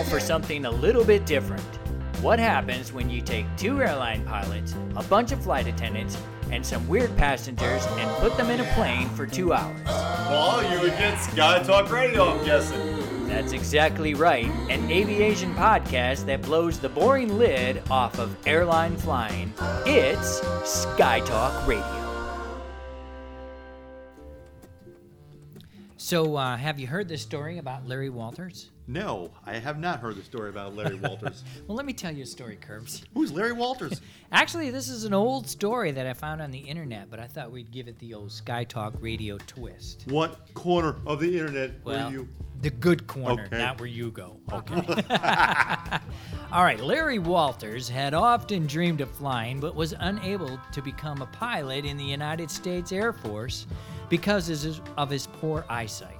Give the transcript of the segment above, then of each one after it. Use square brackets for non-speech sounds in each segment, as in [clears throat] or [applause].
Now for something a little bit different. What happens when you take two airline pilots, a bunch of flight attendants, and some weird passengers and put them in a plane for two hours? Well, you would get Sky Talk Radio, I'm guessing. That's exactly right. An aviation podcast that blows the boring lid off of airline flying. It's Sky Talk Radio. So, uh, have you heard this story about Larry Walters? No, I have not heard the story about Larry [laughs] Walters. Well, let me tell you a story, Curbs. Who's Larry Walters? [laughs] Actually, this is an old story that I found on the internet, but I thought we'd give it the old Sky Talk Radio twist. What corner of the internet Well, were you? the good corner, Okay. not where you go. Oh. Okay. [laughs] All right. Larry Walters had often dreamed of flying, but was unable to become a pilot in the United States Air Force because of his, of his poor eyesight.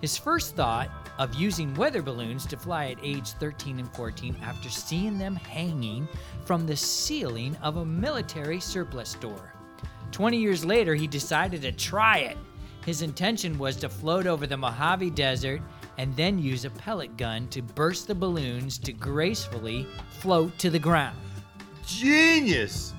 His first thought of using weather balloons to fly at age 13 and 14 after seeing them hanging from the ceiling of a military surplus store. 20 years later, he decided to try it. His intention was to float over the Mojave Desert and then use a pellet gun to burst the balloons to gracefully float to the ground. Genius!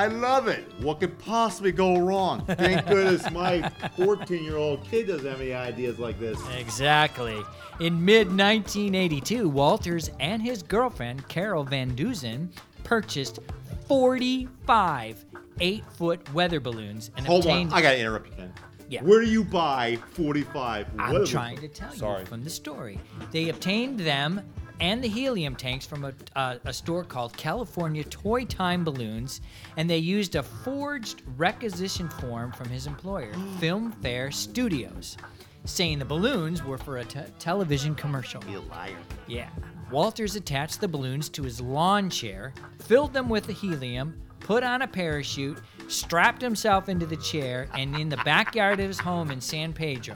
I love it. What could possibly go wrong? Thank goodness my 14 year old kid doesn't have any ideas like this. Exactly. In mid 1982, Walters and his girlfriend, Carol Van Deusen, purchased 45 eight foot weather balloons and Hold obtained. on, I gotta interrupt you, Ken. Yeah. Where do you buy 45? I'm trying to tell Sorry. you from the story. They obtained them and the helium tanks from a, uh, a store called California Toy Time Balloons, and they used a forged requisition form from his employer, [gasps] Film Fair Studios, saying the balloons were for a television commercial. You liar. Yeah. Walters attached the balloons to his lawn chair, filled them with the helium, put on a parachute, strapped himself into the chair, and in the backyard of his home in San Pedro,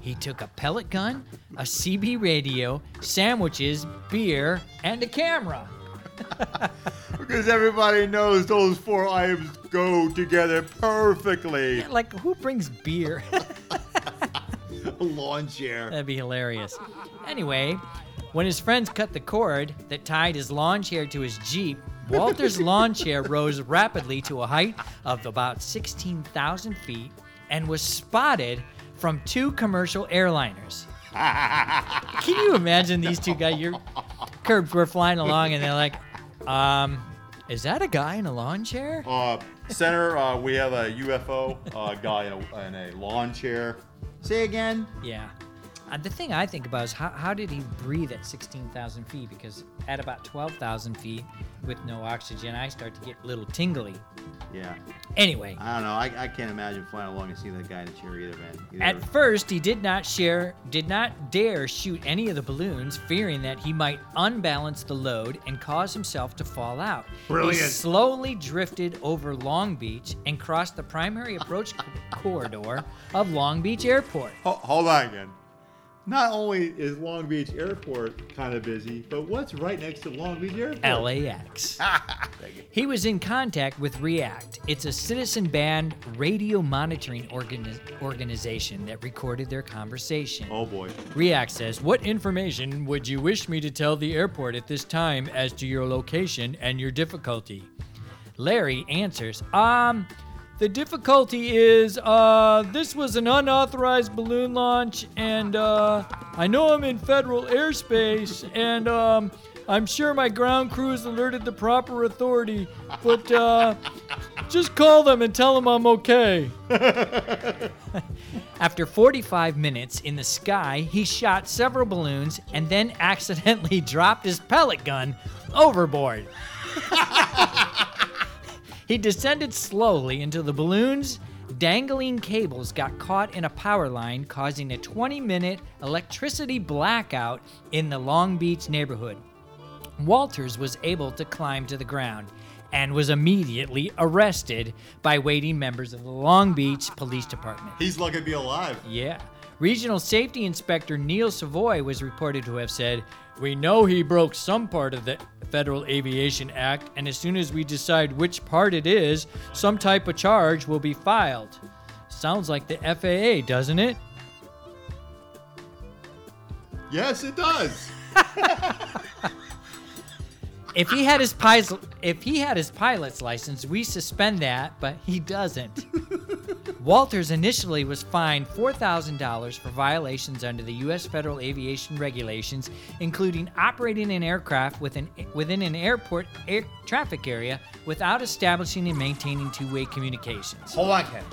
he took a pellet gun, a CB radio, sandwiches, beer, and a camera. [laughs] Because everybody knows those four items go together perfectly. Like, who brings beer? [laughs] A lawn chair. That'd be hilarious. Anyway, when his friends cut the cord that tied his lawn chair to his Jeep, Walter's [laughs] lawn chair rose rapidly to a height of about 16,000 feet and was spotted from two commercial airliners. Can you imagine these two guys? Your curbs were flying along and they're like, um, is that a guy in a lawn chair? Uh, center, uh, we have a UFO uh, guy in a, in a lawn chair. Say again. Yeah. Uh, the thing I think about is how, how did he breathe at 16,000 feet? Because at about 12,000 feet with no oxygen, I start to get a little tingly. Yeah. Anyway, I don't know. I, I can't imagine flying along and seeing that guy in the chair either, man. Either. at first he did not share, did not dare shoot any of the balloons, fearing that he might unbalance the load and cause himself to fall out. Brilliant. He Brilliant. slowly drifted over Long Beach and crossed the primary approach [laughs] corridor of Long Beach Airport. Ho- hold on again. Not only is Long Beach Airport kind of busy, but what's right next to Long Beach Airport? LAX. [laughs] he was in contact with REACT. It's a citizen band radio monitoring organi- organization that recorded their conversation. Oh boy. REACT says, What information would you wish me to tell the airport at this time as to your location and your difficulty? Larry answers, Um, the difficulty is, uh, this was an unauthorized balloon launch, and, uh, I know I'm in federal airspace, and, um, I'm sure my ground crews alerted the proper authority, but, uh, just call them and tell them I'm okay. [laughs] After 45 minutes in the sky, he shot several balloons and then accidentally [laughs] dropped his pellet gun overboard. [laughs] he descended slowly until the balloon's dangling cables got caught in a power line, causing a 20 minute electricity blackout in the Long Beach neighborhood. Walters was able to climb to the ground and was immediately arrested by waiting members of the Long Beach Police Department. He's lucky to be alive. Yeah. Regional Safety Inspector Neil Savoy was reported to have said, We know he broke some part of the Federal Aviation Act, and as soon as we decide which part it is, some type of charge will be filed. Sounds like the FAA, doesn't it? Yes, it does. if he had his pies, if he had his pilot's license, we suspend that, but he doesn't. [laughs] Walters initially was fined $4,000 for violations under the U.S. federal aviation regulations, including operating an aircraft within, within an airport air traffic area without establishing and maintaining two-way communications. Hold on, Ken.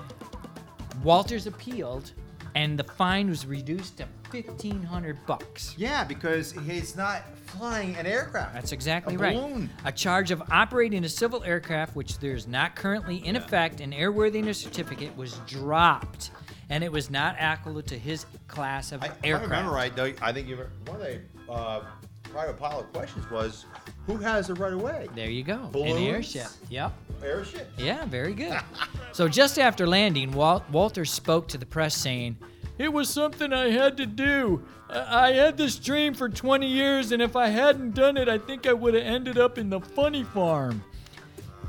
Walters appealed, and the fine was reduced to 1500 bucks. Yeah, because he's not flying an aircraft. That's exactly A right. balloon. A charge of operating a civil aircraft, which there is not currently in effect, an airworthiness certificate was dropped, and it was not applicable to his class of I, if I remember right, though, I think you were, one of the uh, private pilot questions was, who has the right of way? There you go. An Balloons? airship. Yep. Airship. Yeah, very good. [laughs] so just after landing, Wal- Walter spoke to the press saying, It was something I had to do. I-, I had this dream for 20 years, and if I hadn't done it, I think I would have ended up in the funny farm.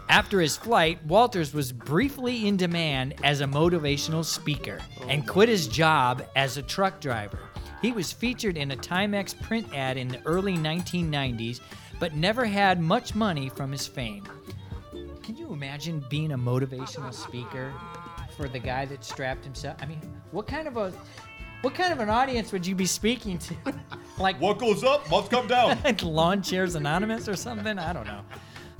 After his flight, Walters was briefly in demand as a motivational speaker and oh. quit his job as a truck driver. He was featured in a Timex print ad in the early 1990s, but never had much money from his fame. Can you imagine being a motivational speaker for the guy that strapped himself? I mean, what kind of a what kind of an audience would you be speaking to? [laughs] like What goes up must come down. [laughs] like Lawn Chairs Anonymous or something? I don't know.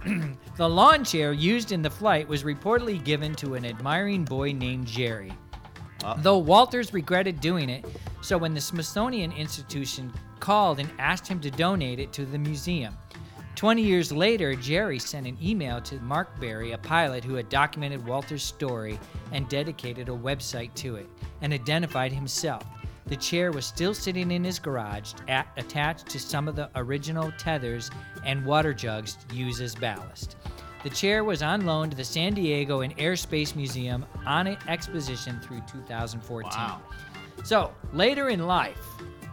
[clears throat] the lawn chair used in the flight was reportedly given to an admiring boy named Jerry. Uh. Though Walters regretted doing it, so when the Smithsonian Institution called and asked him to donate it to the museum. 20 years later, Jerry sent an email to Mark Berry, a pilot who had documented Walter's story and dedicated a website to it, and identified himself. The chair was still sitting in his garage, at, attached to some of the original tethers and water jugs used as ballast. The chair was on loan to the San Diego and Airspace Museum on an exposition through 2014. Wow. So, later in life,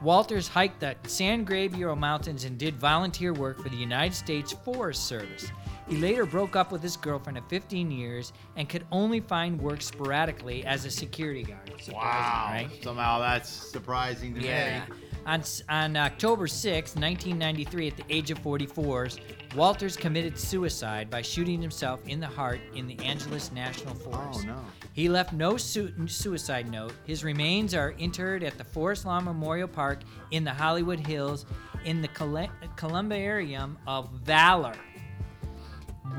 Walters hiked the San Gabriel Mountains and did volunteer work for the United States Forest Service. He later broke up with his girlfriend of 15 years and could only find work sporadically as a security guard. Surprising, Wow. right? Somehow that's surprising to Yeah. me. On, on October 6, 1993, at the age of 44, Walters committed suicide by shooting himself in the heart in the Angeles National oh, Forest. Oh, no. He left no su- suicide note. His remains are interred at the Forest Lawn Memorial Park in the Hollywood Hills in the Col- Columbarium of Valor.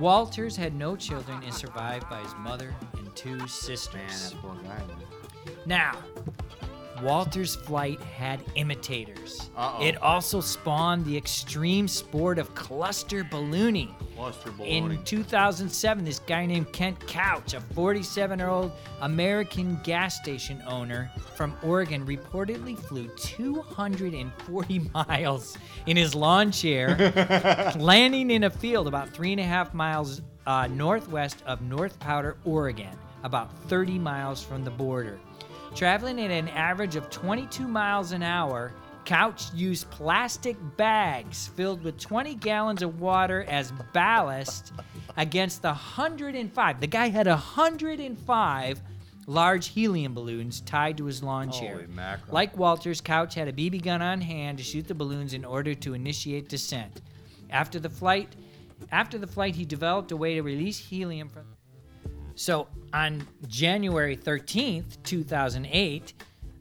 Walters had no children and survived by his mother and two sisters. Man, that poor guy. man. Now, Walter's flight had imitators. Uh-oh. It also spawned the extreme sport of cluster ballooning. Cluster In 2007, this guy named Kent Couch, a 47 year old American gas station owner from Oregon, reportedly flew 240 [laughs] miles in his lawn chair, [laughs] landing in a field about three and a half miles uh, northwest of North Powder, Oregon, about 30 miles from the border. Traveling at an average of 22 miles an hour, Couch used plastic bags filled with 20 gallons of water as ballast against the 105. The guy had 105 large helium balloons tied to his lawn chair. Like Walters, Couch had a BB gun on hand to shoot the balloons in order to initiate descent. After the flight, after the flight, he developed a way to release helium from so on January 13th, 2008,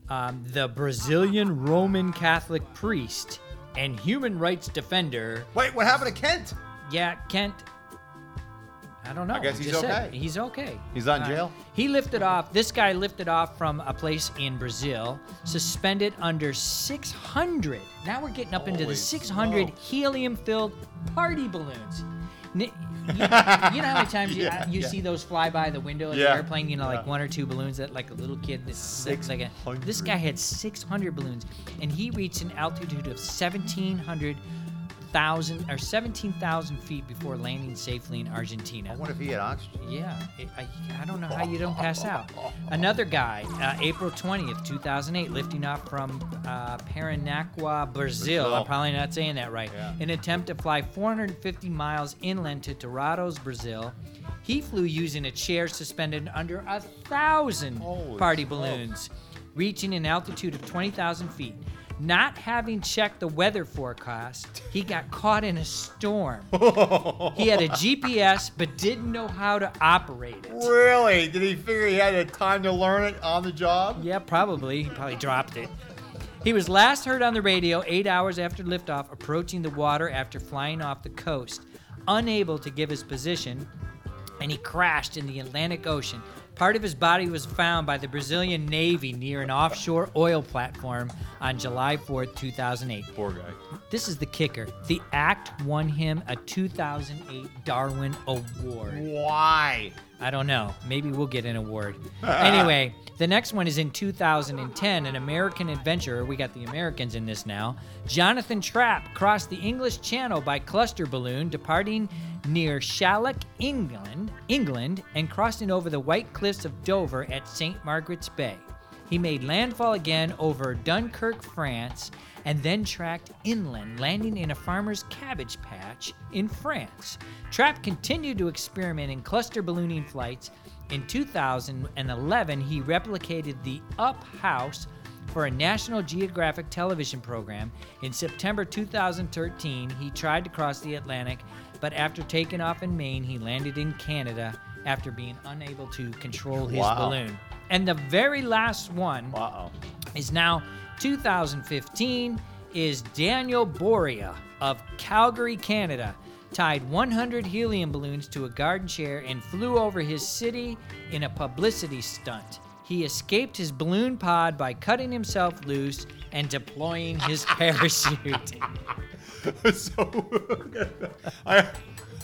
um, the Brazilian Roman Catholic priest and human rights defender, Wait, what happened to Kent? yeah, Kent. I don't know. I guess he's just said okay. He's okay. He's not in Uh, jail? He lifted off. This guy lifted off from a place in Brazil, suspended under 600. Now we're getting up into the 600 helium-filled party balloons. You, you know how many times you, Yeah, you yeah. see those fly by the window of the airplane? You know, like one or two balloons that, like a little kid. That's like a, this guy had 600 balloons, and he reached an altitude of 1,700 thousand or 17,000 feet before landing safely in Argentina. I wonder if he had oxygen. Yeah, it, I, I don't know how you don't pass out. Another guy, uh, April 20th, 2008, lifting off from uh, Brazil. Brazil. I'm probably not saying that right. Yeah. In an attempt to fly 450 miles inland to Dourados, Brazil. He flew using a chair suspended under a thousand Holy party smokes. balloons, reaching an altitude of 20,000 feet. Not having checked the weather forecast, he got caught in a storm. [laughs] he had a GPS but didn't know how to operate it. Really? Did he figure he had the time to learn it on the job? Yeah, probably. He probably dropped it. He was last heard on the radio eight hours after liftoff, approaching the water after flying off the coast, unable to give his position, and he crashed in the Atlantic Ocean. Part of his body was found by the Brazilian Navy near an offshore oil platform on July 4th, 2008. Poor guy. This is the kicker. The act won him a 2008 Darwin Award. Why? I don't know. Maybe we'll get an award. [laughs] anyway, the next one is in 2010. An American adventurer, we got the Americans in this now, Jonathan Trappe, crossed the English Channel by cluster balloon, departing near Challock, England, England, and crossing over the white cliffs of Dover at St. Margaret's Bay. He made landfall again over Dunkirk, France, and then tracked inland, landing in a farmer's cabbage patch in France. Trappe continued to experiment in cluster ballooning flights. In 2011, he replicated the Up House for a National Geographic television program. In September 2013, he tried to cross the Atlantic, but after taking off in Maine, he landed in Canada after being unable to control his Wow. balloon. And the very last one Uh-oh. is now 2015 is Daniel Boria of Calgary, Canada. Tied 100 helium balloons to a garden chair and flew over his city in a publicity stunt. He escaped his balloon pod by cutting himself loose and deploying his [laughs] parachute. [laughs] so, [laughs] I,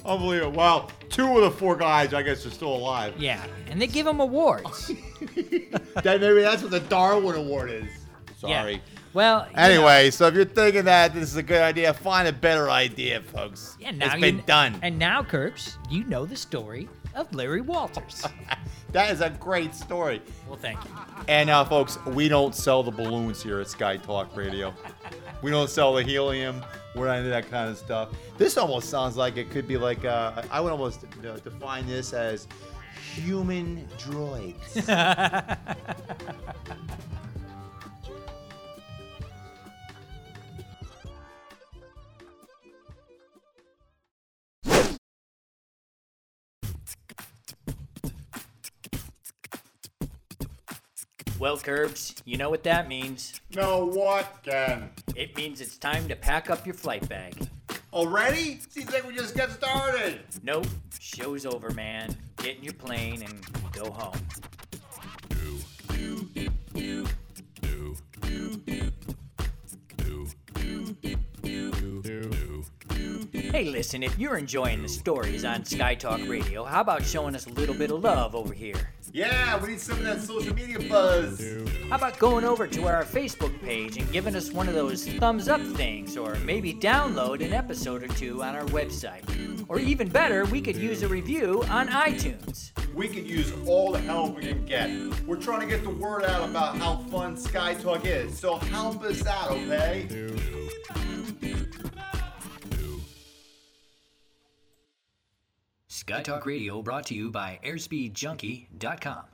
unbelievable. Wow, two of the four guys, I guess, are still alive. Yeah, and they give them awards. [laughs] [laughs] That, maybe that's what the Darwin Award is. Yeah. Sorry. Well, you know, Anyway, so if you're thinking that this is a good idea, find a better idea, folks. yeah, now it's you been kn- done. And now, Kurps, you know the story of Larry Walters. [laughs] that is a great story. well, thank you. And now, folks, we don't sell the balloons here at Sky Talk Radio. We don't sell the helium. We're not into that kind of stuff. This almost sounds like it could be like uh, I would almost uh, define this as human droids. [laughs] Well, Curbs, you know what that means. no, what, Ken? It means it's time to pack up your flight bag. Already? Seems like we just got started. Nope, show's over, man. Get in your plane and go home. Hey, listen, if you're enjoying the stories on Sky Talk Radio, how about showing us a little bit of love over here? Yeah, we need some of that social media buzz. How about going over to our Facebook page and giving us one of those thumbs up things, or maybe download an episode or two on our website? Or even better, we could use a review on iTunes. We could use all the help we can get. We're trying to get the word out about how fun Sky Talk is, so help us out, okay? Sky Talk Radio brought to you by airspeedjunkie.com.